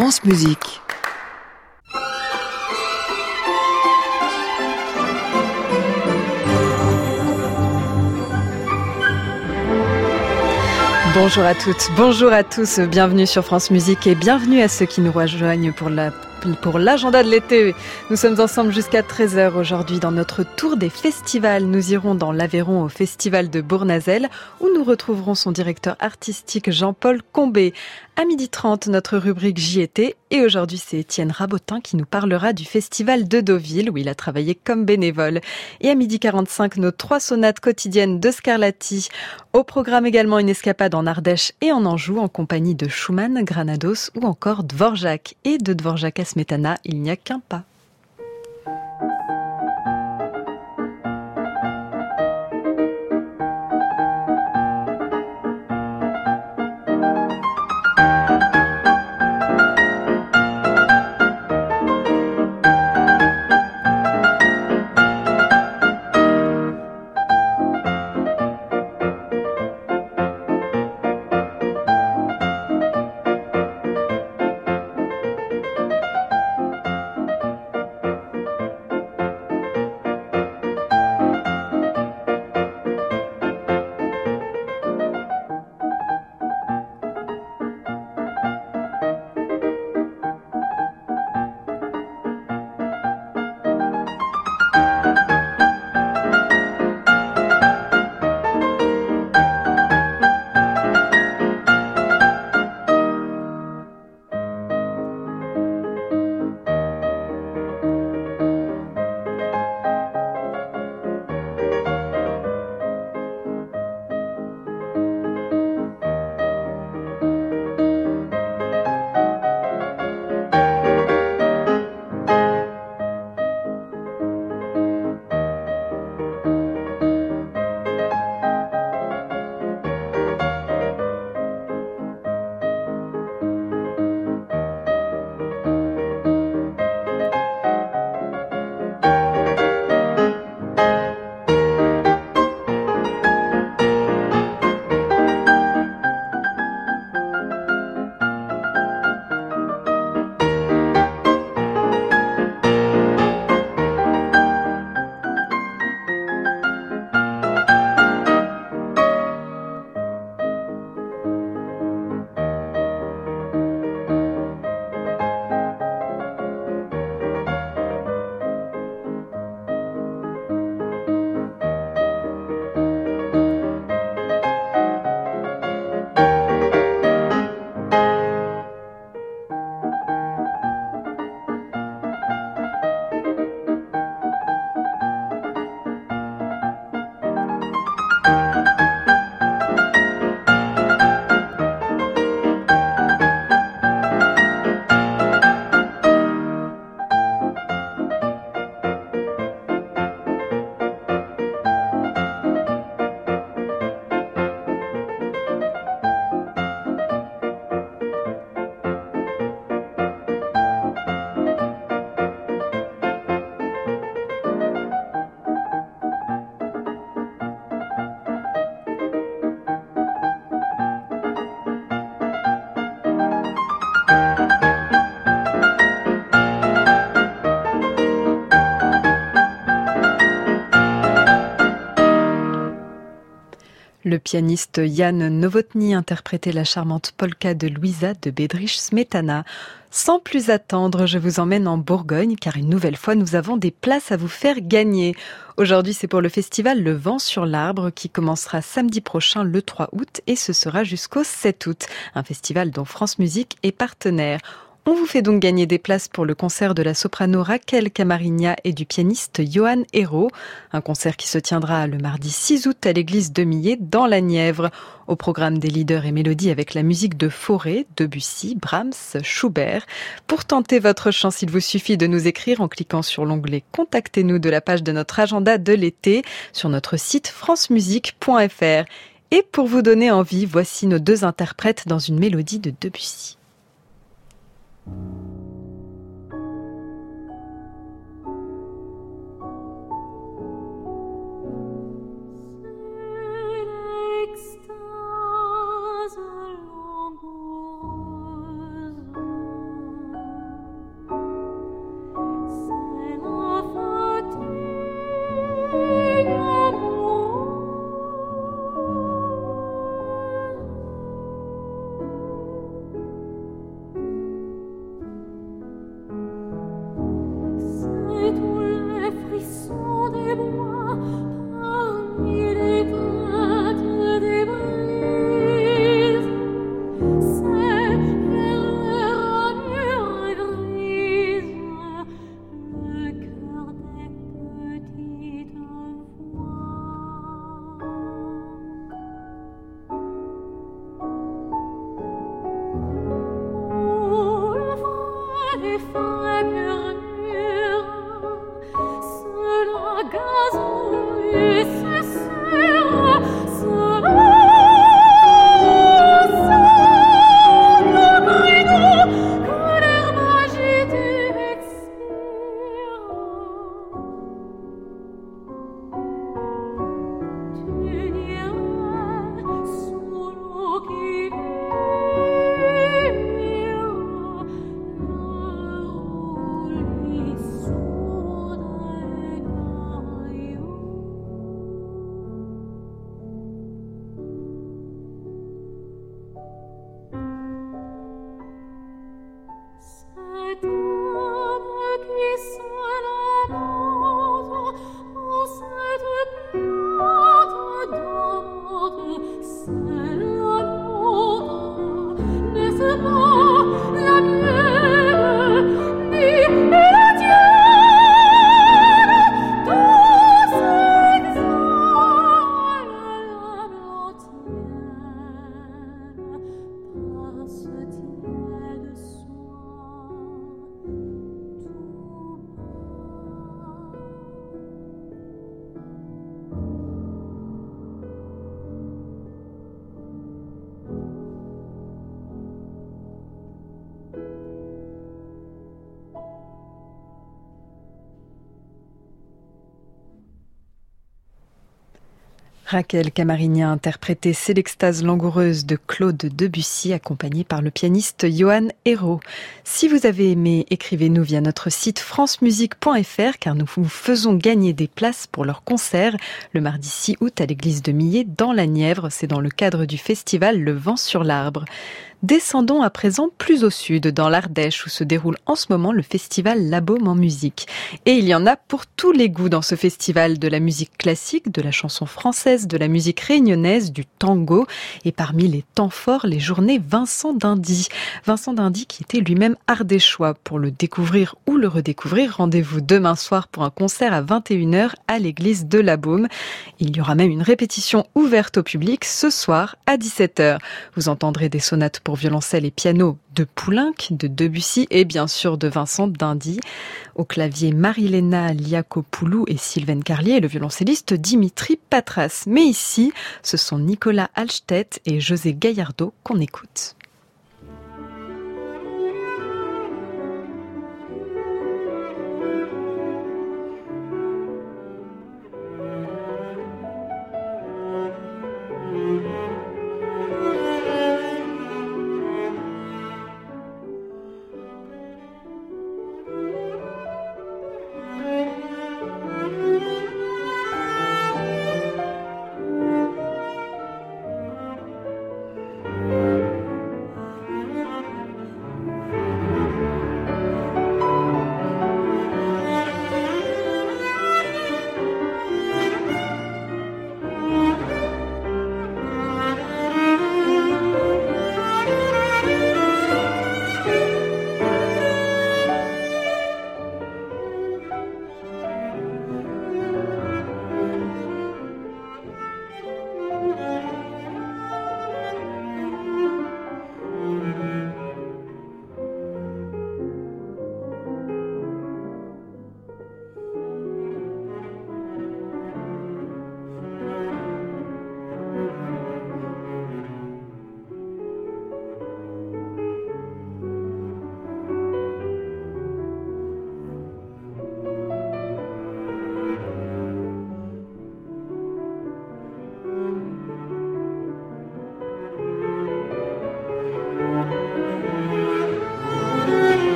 France Musique. Bonjour à toutes, bonjour à tous, bienvenue sur France Musique et bienvenue à ceux qui nous rejoignent pour la pour l'agenda de l'été. Nous sommes ensemble jusqu'à 13h aujourd'hui dans notre tour des festivals. Nous irons dans l'Aveyron au festival de Bournazel où nous retrouverons son directeur artistique Jean-Paul Combé. À 12h30, notre rubrique J'y étais et aujourd'hui c'est Étienne Rabotin qui nous parlera du festival de Deauville où il a travaillé comme bénévole. Et à 12h45, nos trois sonates quotidiennes de Scarlatti. Au programme également une escapade en Ardèche et en Anjou en compagnie de Schumann, Granados ou encore Dvorak. Et de Dvorak à Smetana, il n'y a qu'un pas. Le pianiste Jan Novotny interprétait la charmante polka de Louisa de Bedrich Smetana. Sans plus attendre, je vous emmène en Bourgogne car une nouvelle fois nous avons des places à vous faire gagner. Aujourd'hui c'est pour le festival Le Vent sur l'Arbre qui commencera samedi prochain le 3 août et ce sera jusqu'au 7 août. Un festival dont France Musique est partenaire. On vous fait donc gagner des places pour le concert de la soprano Raquel Camarigna et du pianiste Johan Hérault, un concert qui se tiendra le mardi 6 août à l'église de Millet dans la Nièvre. Au programme des leaders et mélodies avec la musique de Fauré, Debussy, Brahms, Schubert. Pour tenter votre chance, il vous suffit de nous écrire en cliquant sur l'onglet Contactez-nous de la page de notre agenda de l'été sur notre site francemusique.fr. Et pour vous donner envie, voici nos deux interprètes dans une mélodie de Debussy. thank you Raquel Camarini a interprété C'est l'extase langoureuse de Claude Debussy, accompagné par le pianiste Johan Hérault. Si vous avez aimé, écrivez-nous via notre site francemusique.fr car nous vous faisons gagner des places pour leur concert le mardi 6 août à l'église de Millet dans la Nièvre. C'est dans le cadre du festival Le Vent sur l'arbre. Descendons à présent plus au sud, dans l'Ardèche, où se déroule en ce moment le festival La Baume en musique. Et il y en a pour tous les goûts dans ce festival, de la musique classique, de la chanson française, de la musique réunionnaise, du tango, et parmi les temps forts, les journées Vincent d'Indy. Vincent d'Indy qui était lui-même ardéchois. Pour le découvrir ou le redécouvrir, rendez-vous demain soir pour un concert à 21h à l'église de La Baume. Il y aura même une répétition ouverte au public ce soir à 17h. Vous entendrez des sonates pour violoncelle et piano de Poulenc, de Debussy et bien sûr de Vincent d'Indy. Au clavier Marilena Liakopoulou et Sylvain Carlier et le violoncelliste Dimitri Patras. Mais ici, ce sont Nicolas Alstedt et José Gaillardo qu'on écoute.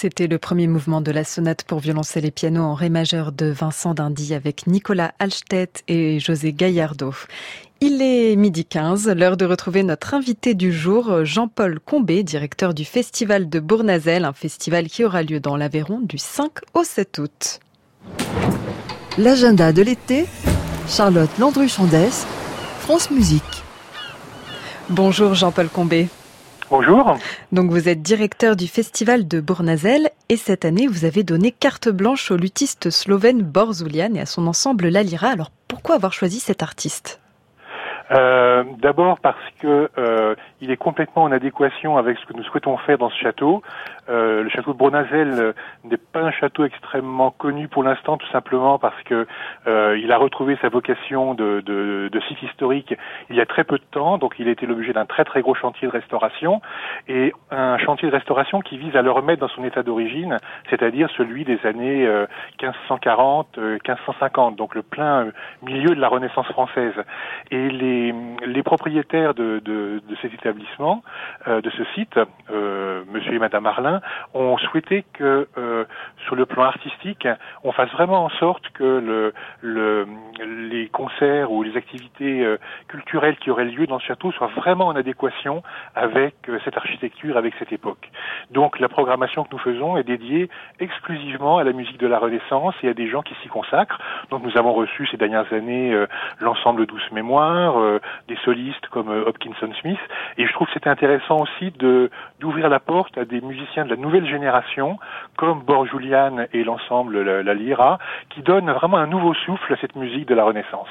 C'était le premier mouvement de la sonate pour violoncelle et piano en ré majeur de Vincent Dindy avec Nicolas Alstedt et José Gaillardo. Il est midi 15, l'heure de retrouver notre invité du jour, Jean-Paul Combé, directeur du Festival de Bournazel, un festival qui aura lieu dans l'Aveyron du 5 au 7 août. L'agenda de l'été, Charlotte Landru-Chandès, France Musique. Bonjour Jean-Paul Combé. Bonjour. Donc vous êtes directeur du festival de Bournazel et cette année vous avez donné carte blanche au luthiste slovène Borzulian et à son ensemble La Lyra. Alors pourquoi avoir choisi cet artiste? Euh, D'abord parce que euh, il est complètement en adéquation avec ce que nous souhaitons faire dans ce château. Euh, le château de Bournazel euh, n'est pas un château extrêmement connu pour l'instant, tout simplement parce que euh, il a retrouvé sa vocation de, de, de, site historique il y a très peu de temps. Donc, il a été l'objet d'un très très gros chantier de restauration et un chantier de restauration qui vise à le remettre dans son état d'origine, c'est-à-dire celui des années 1540, 1550, donc le plein milieu de la Renaissance française. Et les, les propriétaires de, de, de cet établissement, de ce site, Monsieur et Madame Arlin, ont souhaité que, euh, sur le plan artistique, on fasse vraiment en sorte que le, le, les concerts ou les activités euh, culturelles qui auraient lieu dans ce château soient vraiment en adéquation avec euh, cette architecture, avec cette époque. Donc la programmation que nous faisons est dédiée exclusivement à la musique de la Renaissance et à des gens qui s'y consacrent. Donc nous avons reçu ces dernières années l'ensemble Douce Mémoire, des solistes comme Hopkinson Smith, et je trouve que c'était intéressant aussi de d'ouvrir la porte à des musiciens de la nouvelle génération, comme Julian et l'ensemble la, Lyra, qui donnent vraiment un nouveau souffle à cette musique de la Renaissance.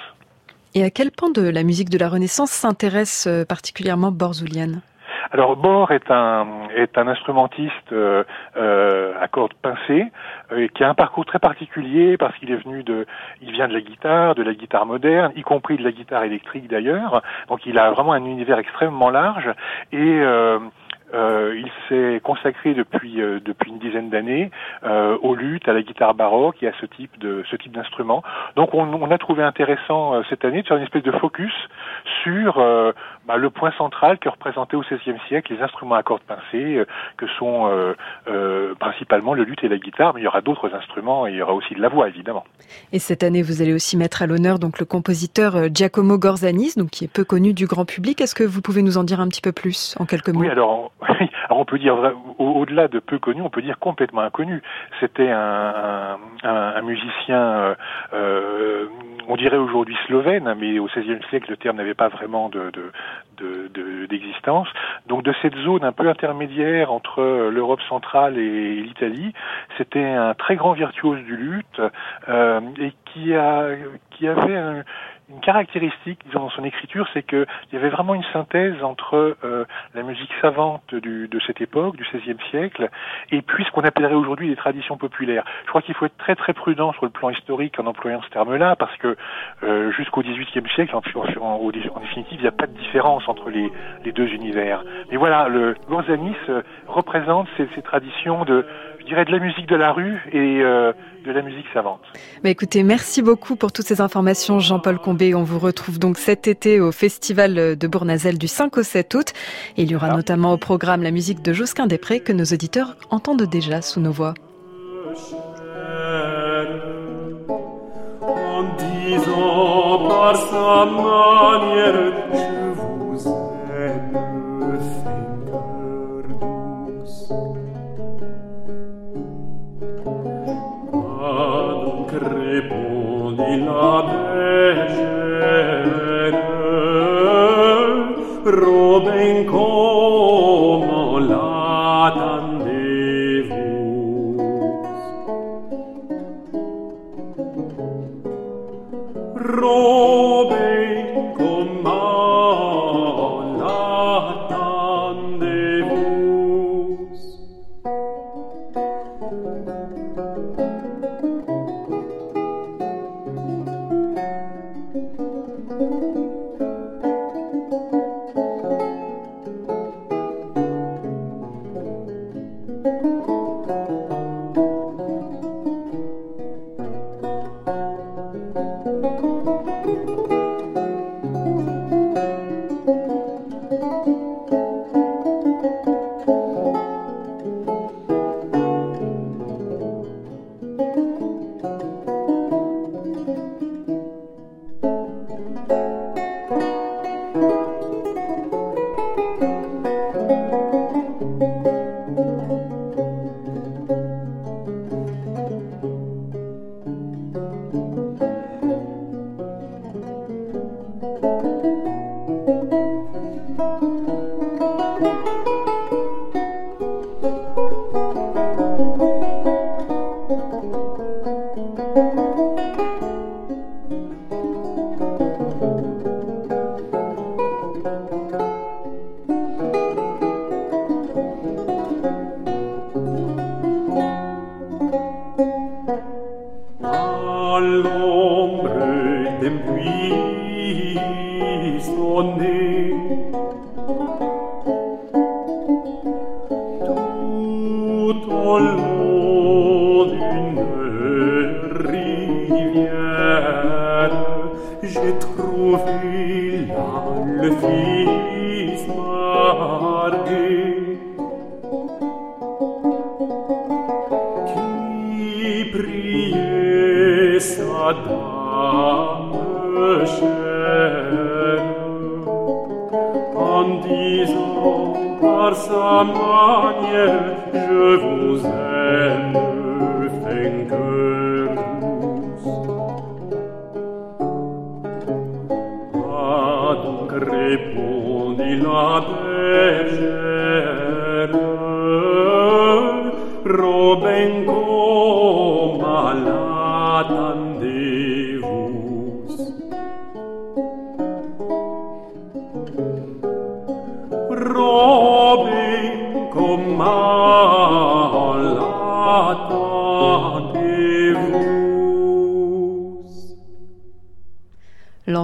Et à quel point de la musique de la Renaissance s'intéresse euh, particulièrement Julian? Alors Bor est un est un instrumentiste euh, euh, à cordes pincées euh, qui a un parcours très particulier parce qu'il est venu de il vient de la guitare, de la guitare moderne, y compris de la guitare électrique d'ailleurs. Donc il a vraiment un univers extrêmement large et euh, il s'est consacré depuis euh, depuis une dizaine d'années euh, au luth, à la guitare baroque et à ce type de ce type d'instrument. Donc on, on, a trouvé intéressant euh, cette année de faire une espèce de focus sur bah, le point central que représentaient au XVIe siècle les instruments à cordes pincées, que sont principalement le luth et la guitare, mais il y aura d'autres instruments et il y aura aussi de la voix évidemment. Et cette année, vous allez aussi mettre à l'honneur donc le compositeur Giacomo Gorzanis, donc qui est peu connu du grand public. Est-ce que vous pouvez nous en dire un petit peu plus en quelques mots? Oui, alors alors on peut dire au-delà de peu connu, on peut dire complètement inconnu. C'était un, un, un, musicien, euh, euh, on dirait aujourd'hui slovène, mais au XVIe siècle le terme n'avait pas vraiment de, d'existence. De, Donc de cette zone un peu intermédiaire entre l'Europe centrale et l'Italie, c'était un très grand virtuose du luth euh, et qui a qui avait un, une caractéristique, dans son écriture, c'est qu'il y avait vraiment une synthèse entre euh, la musique savante du, de cette époque, du XVIe siècle, et puis ce qu'on appellerait aujourd'hui les traditions populaires. Je crois qu'il faut être très très prudent sur le plan historique en employant ce terme-là, parce que euh, jusqu'au XVIIIe siècle, en, en, en, définitive, il n'y a pas de différence entre les, les deux univers. Mais voilà, le Gonzanis euh, représente ces, ces traditions de dirais de la musique de la rue et euh, de la musique savante. Bah écoutez, merci beaucoup pour toutes ces informations, Jean-Paul Combé. On vous retrouve donc cet été au Festival de Bournazel du 5 au 7 août. Et il y aura notamment au programme la musique de Josquin Després que nos auditeurs entendent déjà sous nos voix. En par sa manière, illa decere, roben cor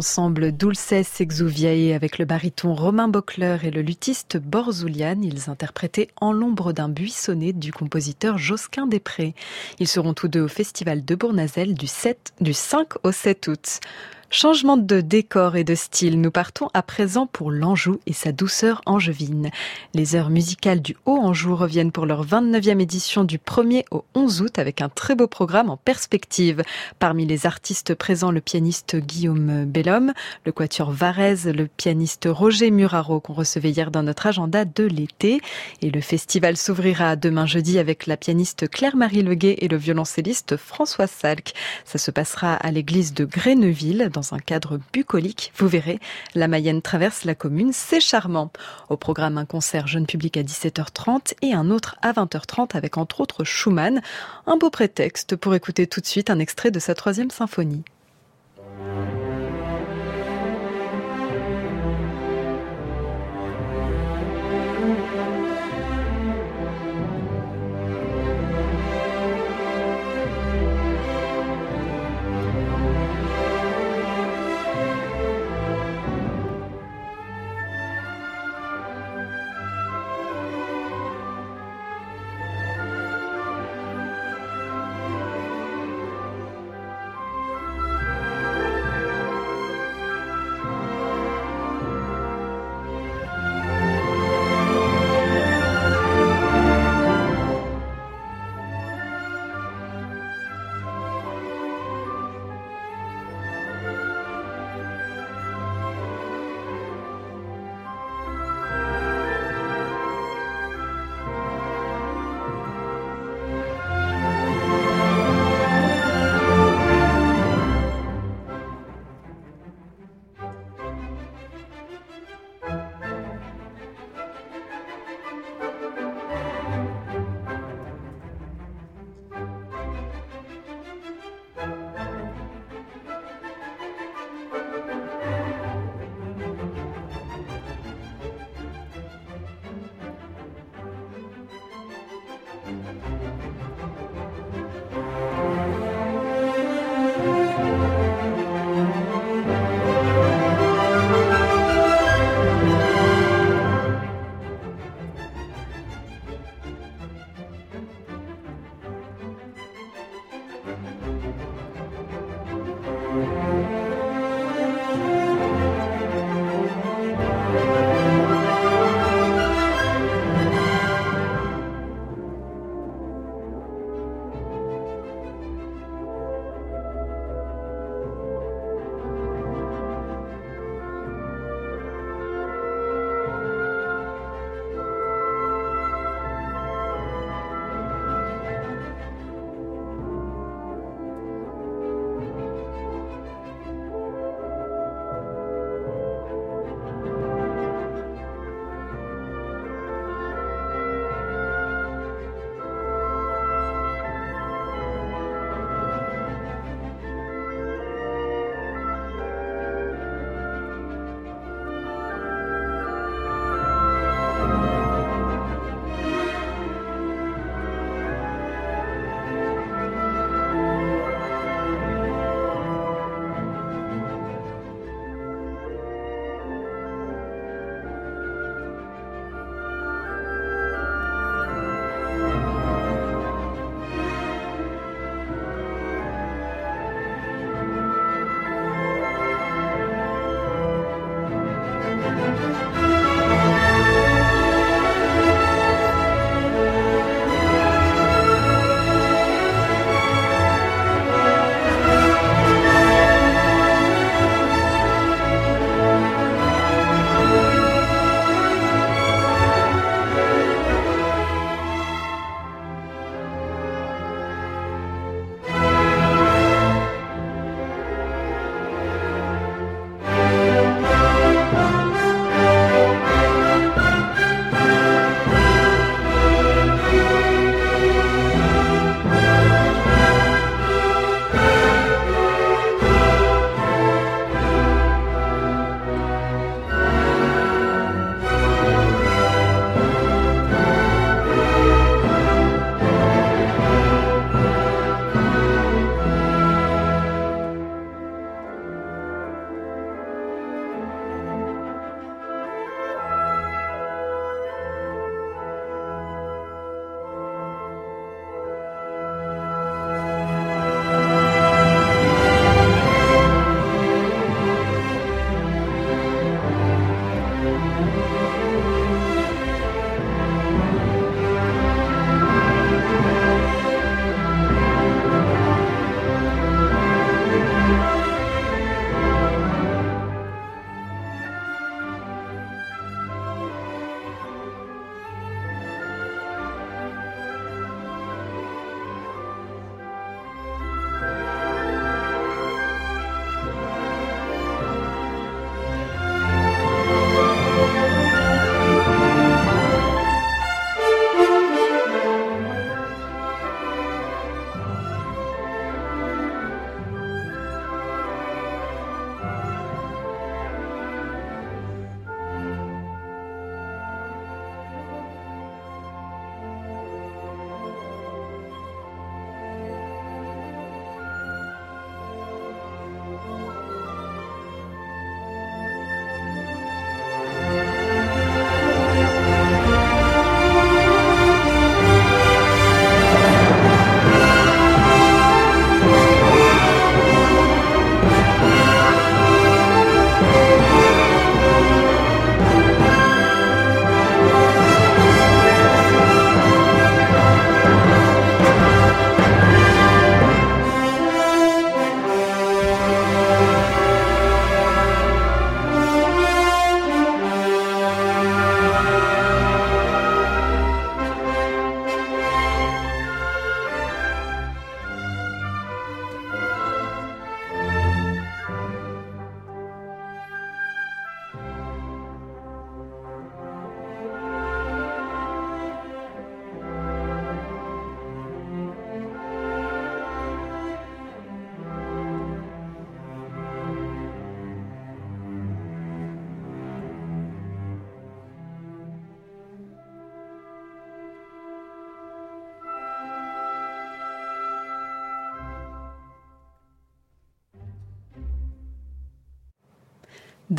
L'ensemble Dulces Exuviae avec le baryton Romain Bockler et le luthiste Borzoulian, ils interprétaient En l'ombre d'un buissonnet du compositeur Josquin Després. Ils seront tous deux au festival de Bournazel du, 7, du 5 au 7 août. Changement de décor et de style, nous partons à présent pour l'Anjou et sa douceur angevine. Les heures musicales du Haut-Anjou reviennent pour leur 29e édition du 1er au 11 août avec un très beau programme en perspective. Parmi les artistes présents, le pianiste Guillaume Bellhomme, le quatuor Varese, le pianiste Roger Muraro qu'on recevait hier dans notre agenda de l'été. Et le festival s'ouvrira demain jeudi avec la pianiste Claire-Marie Leguet et le violoncelliste François Salk. Ça se passera à l'église de Gréneville dans un cadre bucolique. Vous verrez, la Mayenne traverse la commune, c'est charmant. Au programme, un concert jeune public à 17h30 et un autre à 20h30 avec entre autres Schumann. Un beau prétexte pour écouter tout de suite un extrait de sa troisième symphonie.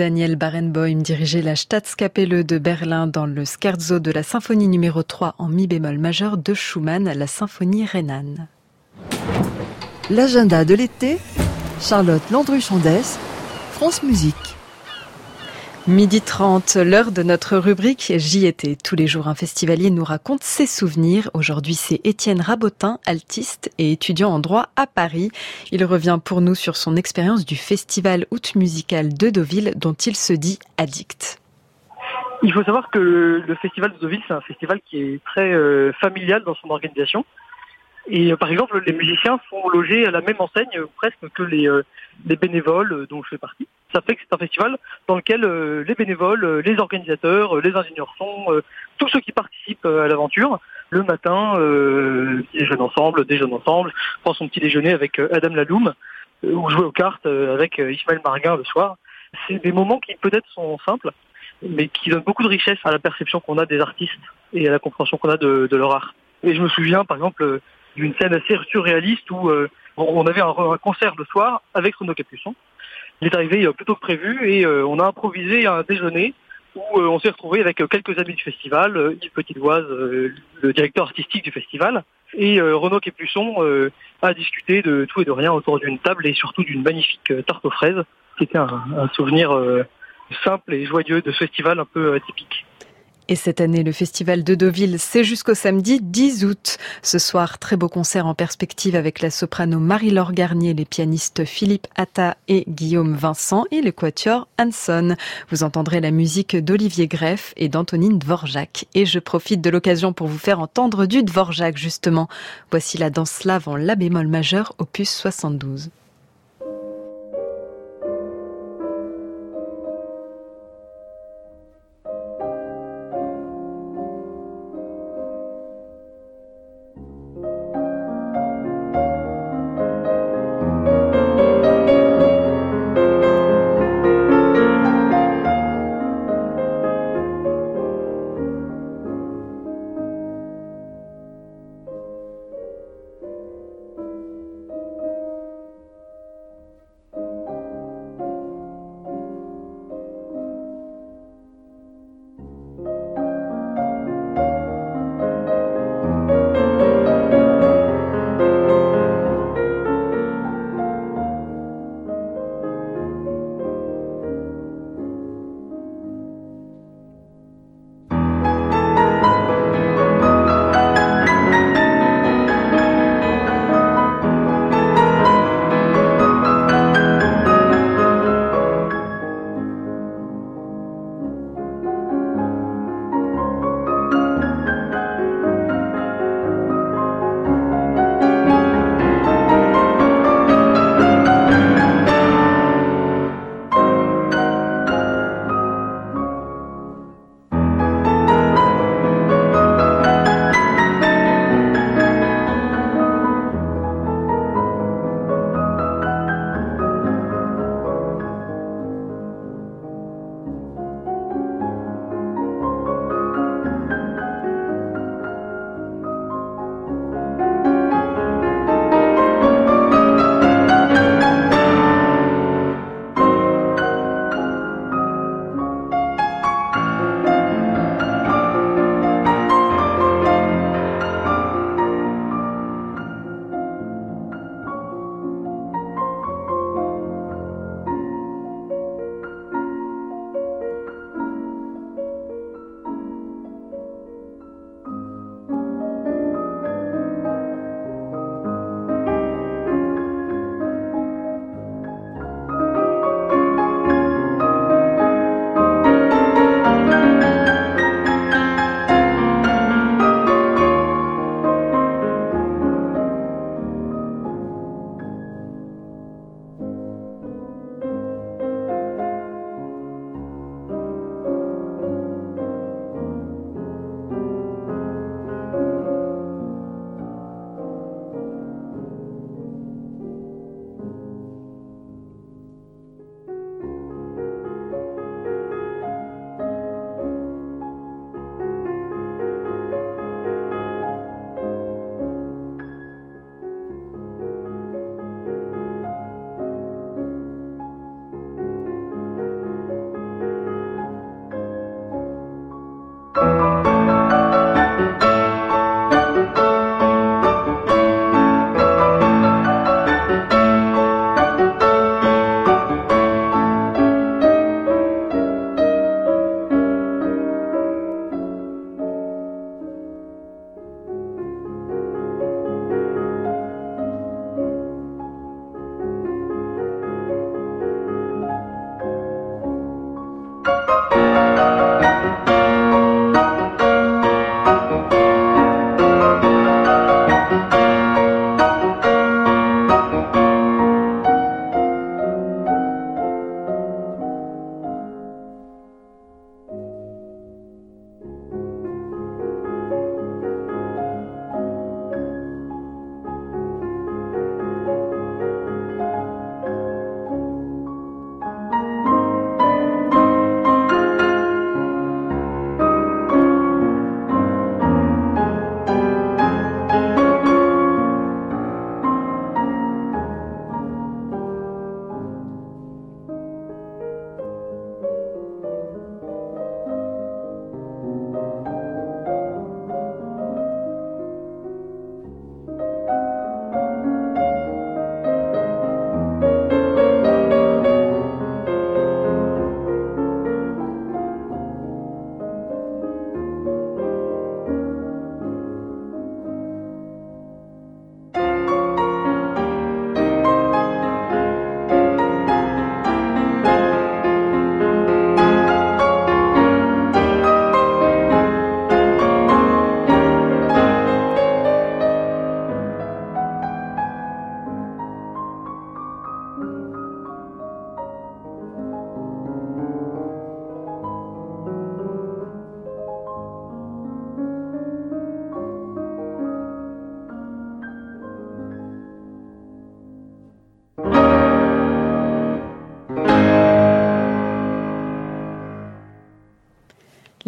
Daniel Barenboim dirigeait la Staatskapelle de Berlin dans le scherzo de la symphonie numéro 3 en mi bémol majeur de Schumann, la symphonie rhénane. L'agenda de l'été, Charlotte Landru-Chandès, France Musique. Midi 30, l'heure de notre rubrique J'y étais. Tous les jours, un festivalier nous raconte ses souvenirs. Aujourd'hui, c'est Étienne Rabotin, altiste et étudiant en droit à Paris. Il revient pour nous sur son expérience du festival août musical de Deauville dont il se dit addict. Il faut savoir que le festival de Deauville, c'est un festival qui est très euh, familial dans son organisation. Et euh, par exemple, les musiciens sont logés à la même enseigne euh, presque que les, euh, les bénévoles dont je fais partie. Ça fait que c'est un festival dans lequel les bénévoles, les organisateurs, les ingénieurs sont, tous ceux qui participent à l'aventure, le matin, euh, déjeunent ensemble, déjeunent ensemble, prend son petit déjeuner avec Adam Laloum, ou jouer aux cartes avec Ismaël Marguin le soir. C'est des moments qui peut-être sont simples, mais qui donnent beaucoup de richesse à la perception qu'on a des artistes et à la compréhension qu'on a de, de leur art. Et je me souviens, par exemple, d'une scène assez surréaliste où euh, on avait un, concert le soir avec Renaud Capuçon. Il est arrivé euh, plus tôt que prévu et euh, on a improvisé un déjeuner où on s'est retrouvé avec quelques amis du festival, Yves Petitoise, le directeur artistique du festival, et Renaud Capuçon a discuté de tout et de rien autour d'une table et surtout d'une magnifique tarte aux fraises. C'était un, un souvenir simple et joyeux de ce festival un peu atypique. Et cette année, le festival de Deauville, c'est jusqu'au samedi 10 août. Ce soir, très beau concert en perspective avec la soprano Marie-Laure Garnier, les pianistes Philippe Atta et Guillaume Vincent et le quatuor Hanson. Vous entendrez la musique d'Olivier Greff et d'Antonine Dvorak. Et je profite de l'occasion pour vous faire entendre du Dvorak, justement. Voici la danse slave en la bémol majeur, opus 72.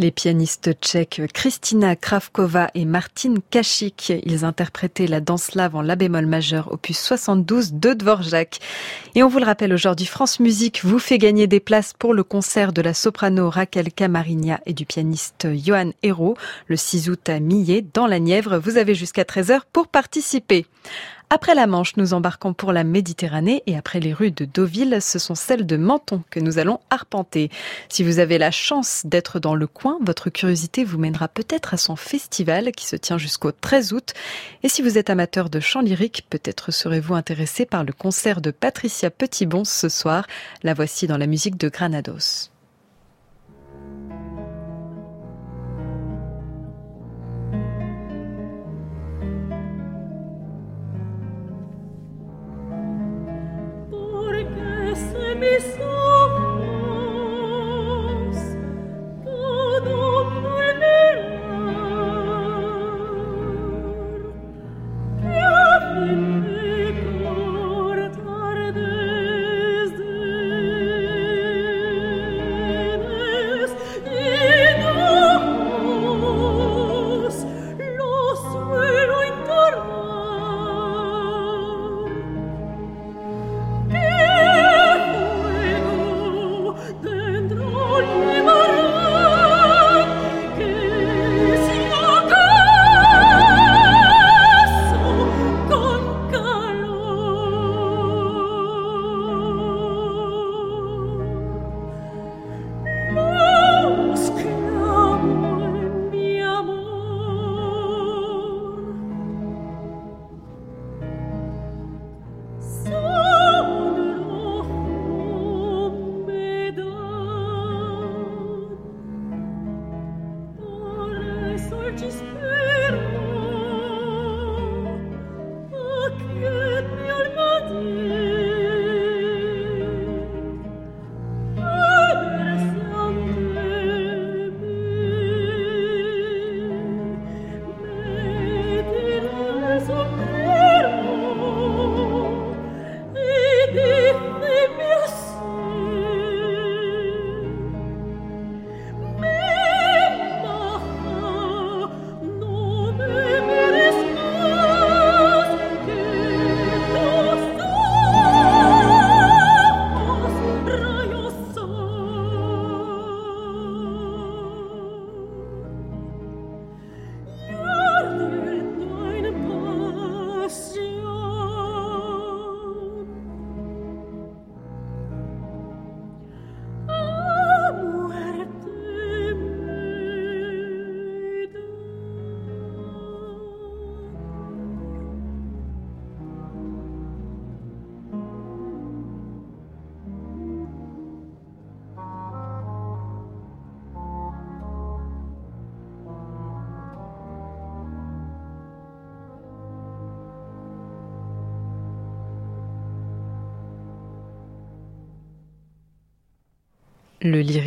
Les pianistes tchèques Kristina Kravkova et Martin Kachik, ils interprétaient la danse slave en la bémol majeur opus 72 de Dvorak. Et on vous le rappelle aujourd'hui, France Musique vous fait gagner des places pour le concert de la soprano Raquel Camarigna et du pianiste Johan Hérault le 6 août à Millet dans la Nièvre. Vous avez jusqu'à 13h pour participer. Après la Manche, nous embarquons pour la Méditerranée et après les rues de Deauville, ce sont celles de Menton que nous allons arpenter. Si vous avez la chance d'être dans le coin, votre curiosité vous mènera peut-être à son festival qui se tient jusqu'au 13 août. Et si vous êtes amateur de chant lyrique, peut-être serez-vous intéressé par le concert de Patricia Petitbon ce soir. La voici dans la musique de Granados.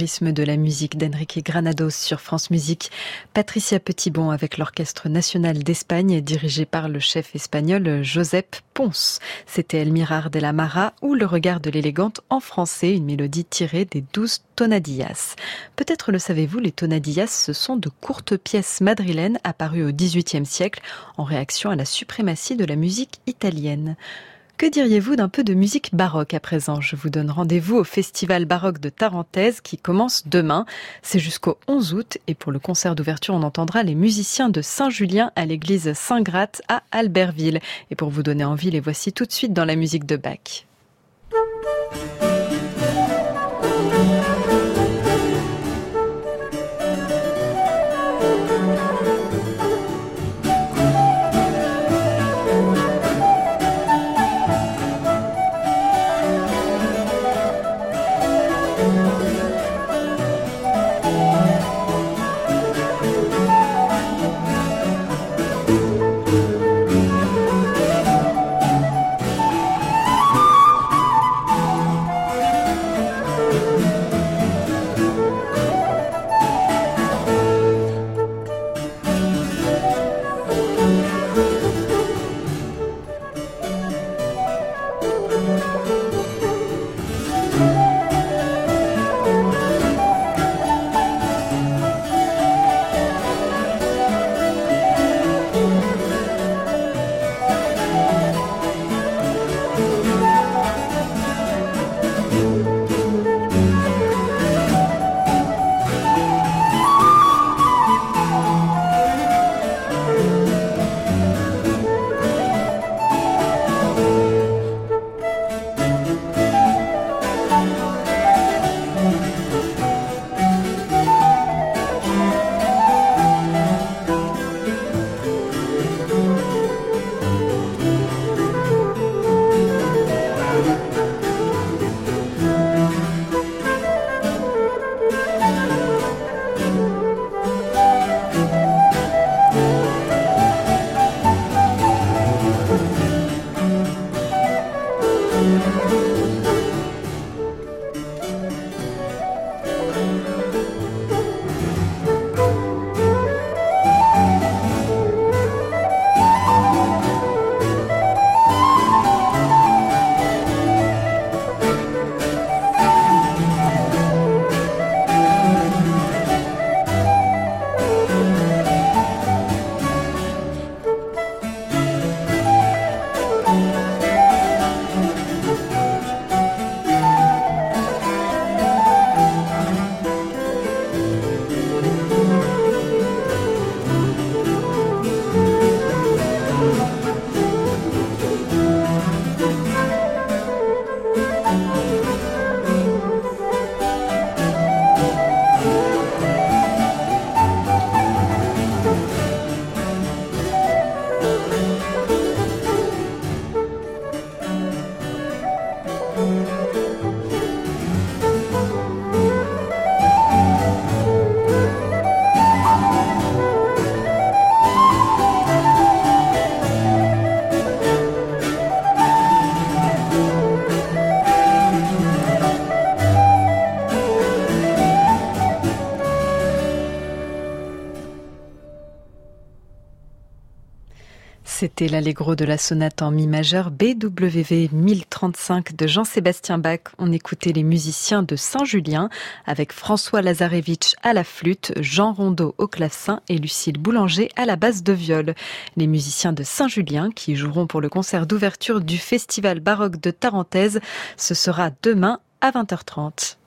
De la musique d'Enrique Granados sur France Musique. Patricia Petitbon avec l'Orchestre National d'Espagne dirigé par le chef espagnol Josep Pons. C'était El Mirar de la Mara ou Le regard de l'élégante en français, une mélodie tirée des douze tonadillas. Peut-être le savez-vous, les tonadillas, ce sont de courtes pièces madrilènes apparues au XVIIIe siècle en réaction à la suprématie de la musique italienne. Que diriez-vous d'un peu de musique baroque à présent? Je vous donne rendez-vous au Festival baroque de Tarentaise qui commence demain. C'est jusqu'au 11 août et pour le concert d'ouverture, on entendra les musiciens de Saint-Julien à l'église Saint-Gratte à Albertville. Et pour vous donner envie, les voici tout de suite dans la musique de Bach. L'allegro de la sonate en mi majeur BWV 1035 de Jean-Sébastien Bach. On écoutait les musiciens de Saint-Julien avec François Lazarevitch à la flûte, Jean Rondeau au clavecin et Lucille Boulanger à la basse de viol. Les musiciens de Saint-Julien qui joueront pour le concert d'ouverture du Festival baroque de Tarentaise. Ce sera demain à 20h30.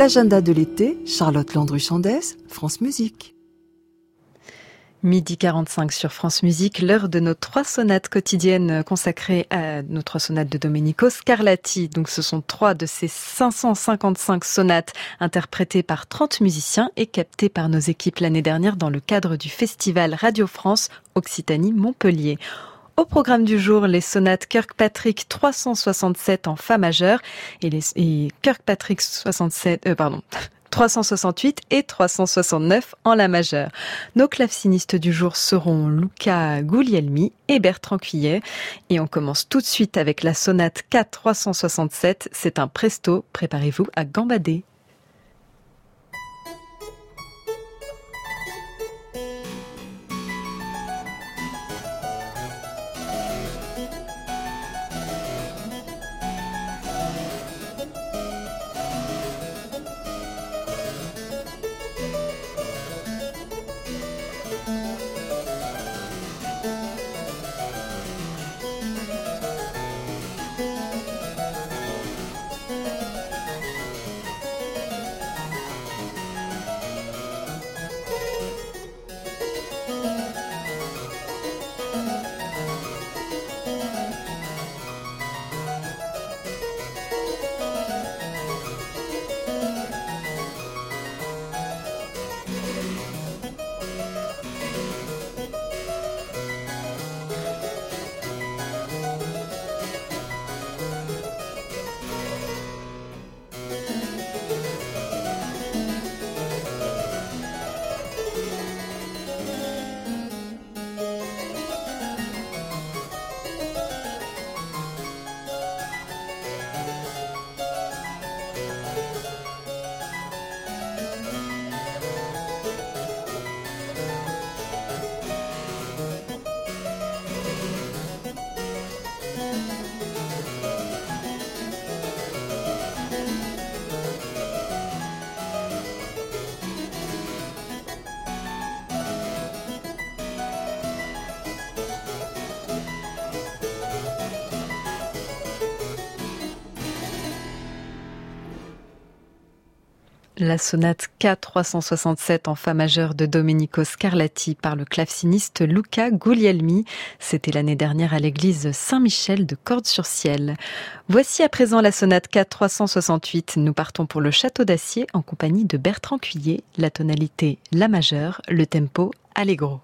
L'agenda de l'été, Charlotte Landru-Chandès, France Musique. Midi 45 sur France Musique, l'heure de nos trois sonates quotidiennes consacrées à nos trois sonates de Domenico Scarlatti. Donc ce sont trois de ces 555 sonates interprétées par 30 musiciens et captées par nos équipes l'année dernière dans le cadre du festival Radio France Occitanie Montpellier. Au programme du jour, les sonates Kirkpatrick 367 en Fa majeur et Kirkpatrick 67, euh, 368 et 369 en La majeure. Nos clavecinistes du jour seront Luca Guglielmi et Bertrand Cuillet. Et on commence tout de suite avec la sonate K367. C'est un presto. Préparez-vous à gambader. La sonate K367 en Fa majeur de Domenico Scarlatti par le claveciniste Luca Guglielmi. C'était l'année dernière à l'église Saint-Michel de Cordes-sur-Ciel. Voici à présent la sonate K368. Nous partons pour le château d'Acier en compagnie de Bertrand Cuillet. La tonalité La majeure, le tempo Allegro.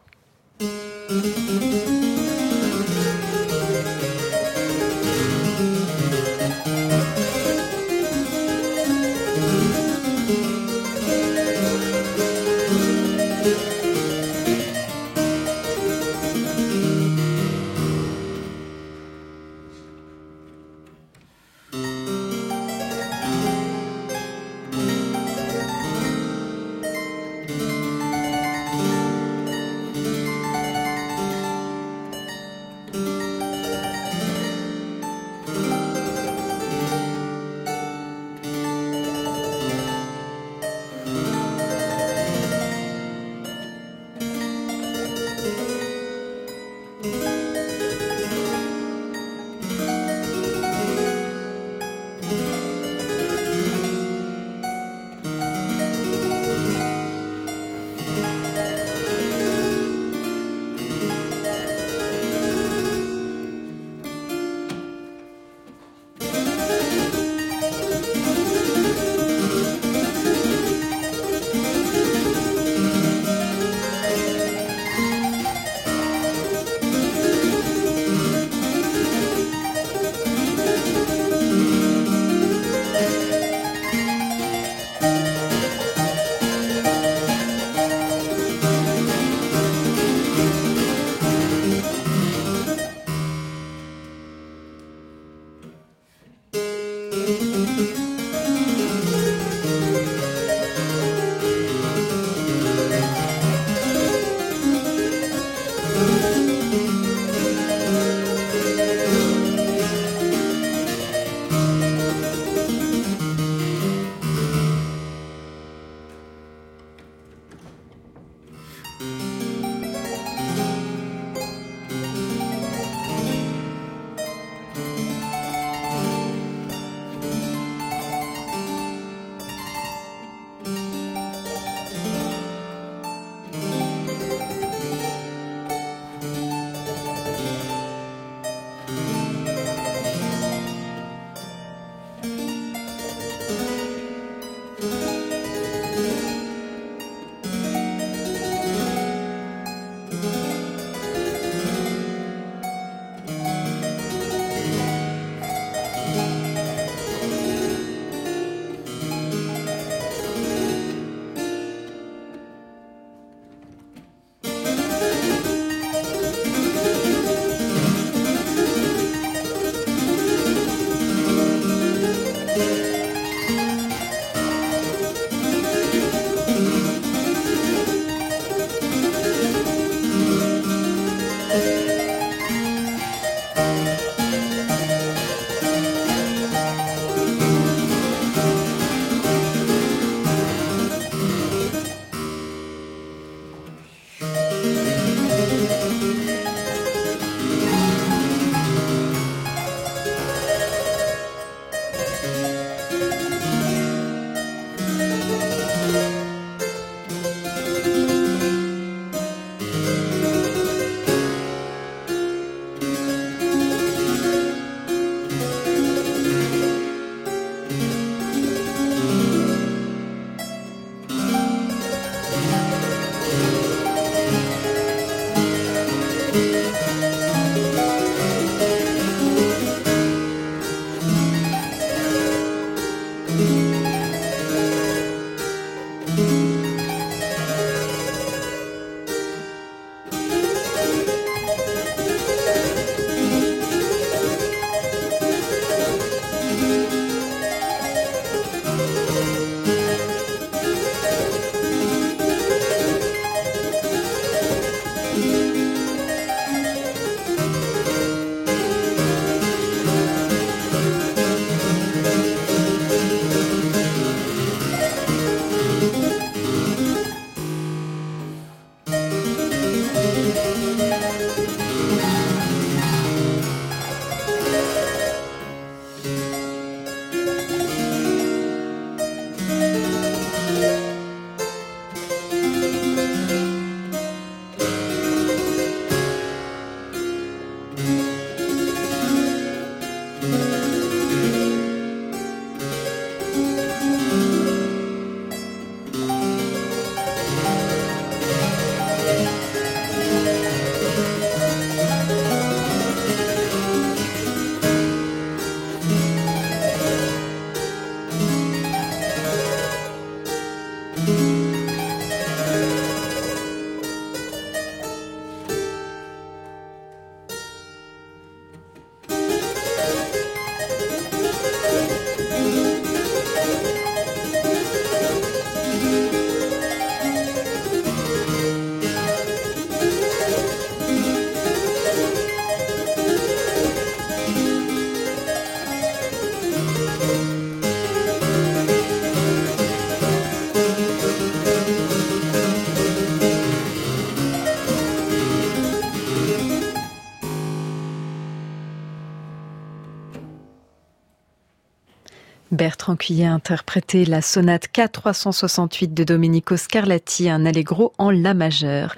Cuillet a interprété la sonate K368 de Domenico Scarlatti, un allegro en La majeur.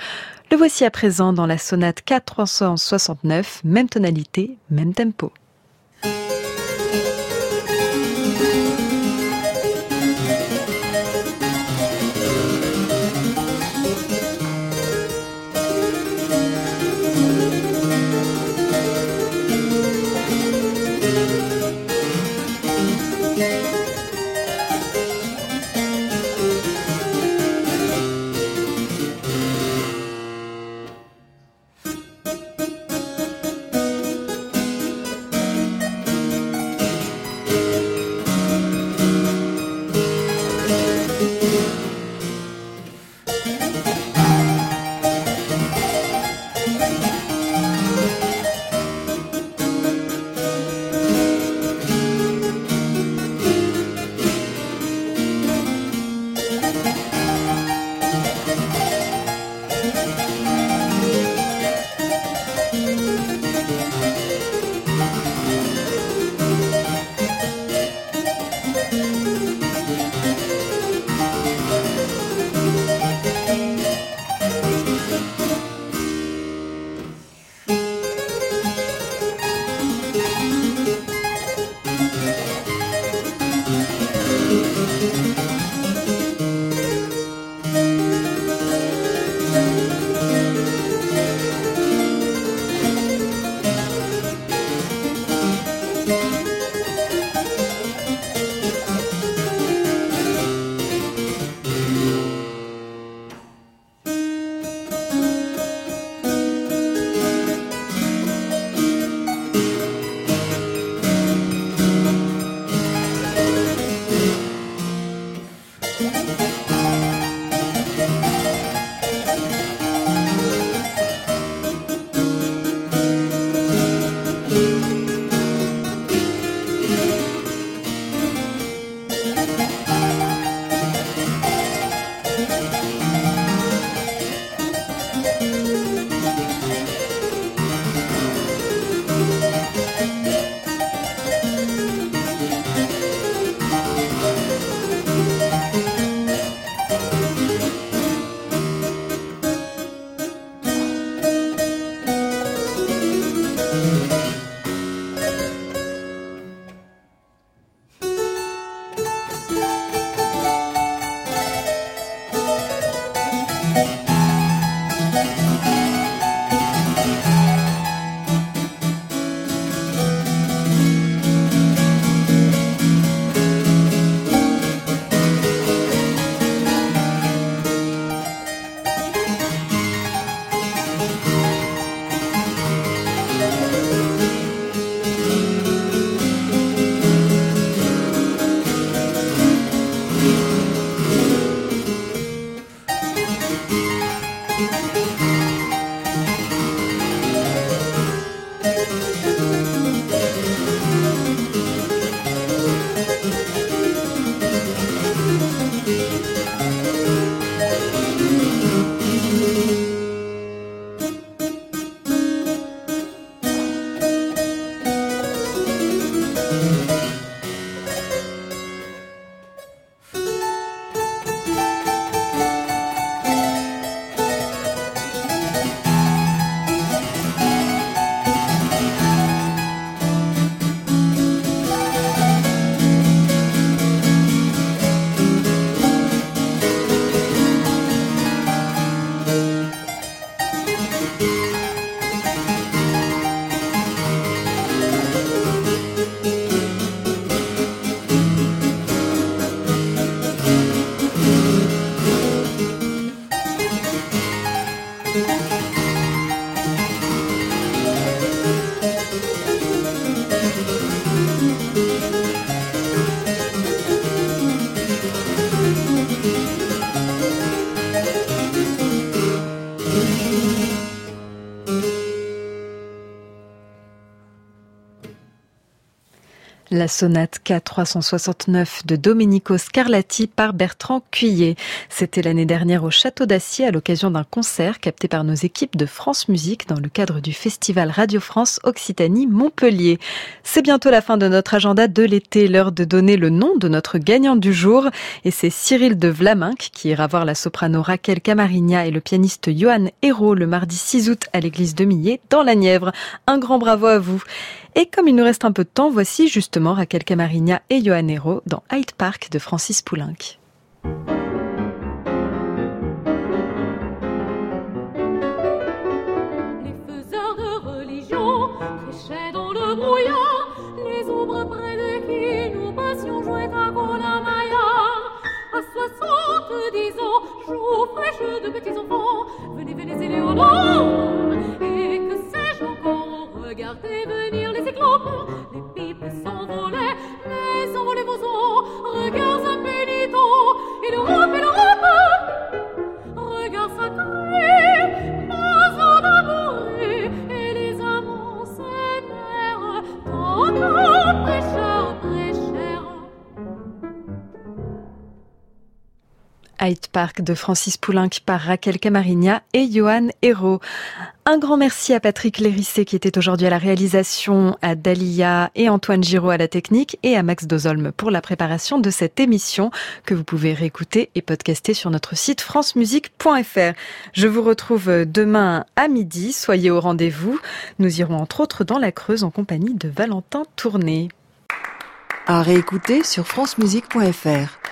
Le voici à présent dans la sonate K369, même tonalité, même tempo. La sonate K369 de Domenico Scarlatti par Bertrand Cuillet. C'était l'année dernière au Château d'Acier à l'occasion d'un concert capté par nos équipes de France Musique dans le cadre du festival Radio France Occitanie Montpellier. C'est bientôt la fin de notre agenda de l'été, l'heure de donner le nom de notre gagnant du jour et c'est Cyril de Vlaminck qui ira voir la soprano Raquel Camarigna et le pianiste Johan Hérault le mardi 6 août à l'église de Millet dans la Nièvre. Un grand bravo à vous. Et comme il nous reste un peu de temps, voici justement Raquel Camarigna et Johan Hero dans Hyde Park de Francis Poulenc. Les faiseurs de religion prêchaient dans le brouillard, les ombres près de qui nous passions jouer à Maya. À soixante-dix ans, joues fraîches de petits enfants, venez, venez, Éléonore, regardez venir les éclopes, les pipes s'envolaient, mais envolez vos os, regards impénitents, et l'Europe, et l'Europe, regards sacrés, naseaux d'amoureux, et les amants s'aimèrent, tantôt prêcheurs, prêchèrent. Hyde Park de Francis Poulenc par Raquel Camarigna et Johan Hérault. Un grand merci à Patrick Lérissé qui était aujourd'hui à la réalisation, à Dalia et Antoine Giraud à la technique et à Max Dozolme pour la préparation de cette émission que vous pouvez réécouter et podcaster sur notre site francemusique.fr. Je vous retrouve demain à midi. Soyez au rendez-vous. Nous irons entre autres dans la Creuse en compagnie de Valentin Tourné. À réécouter sur francemusique.fr.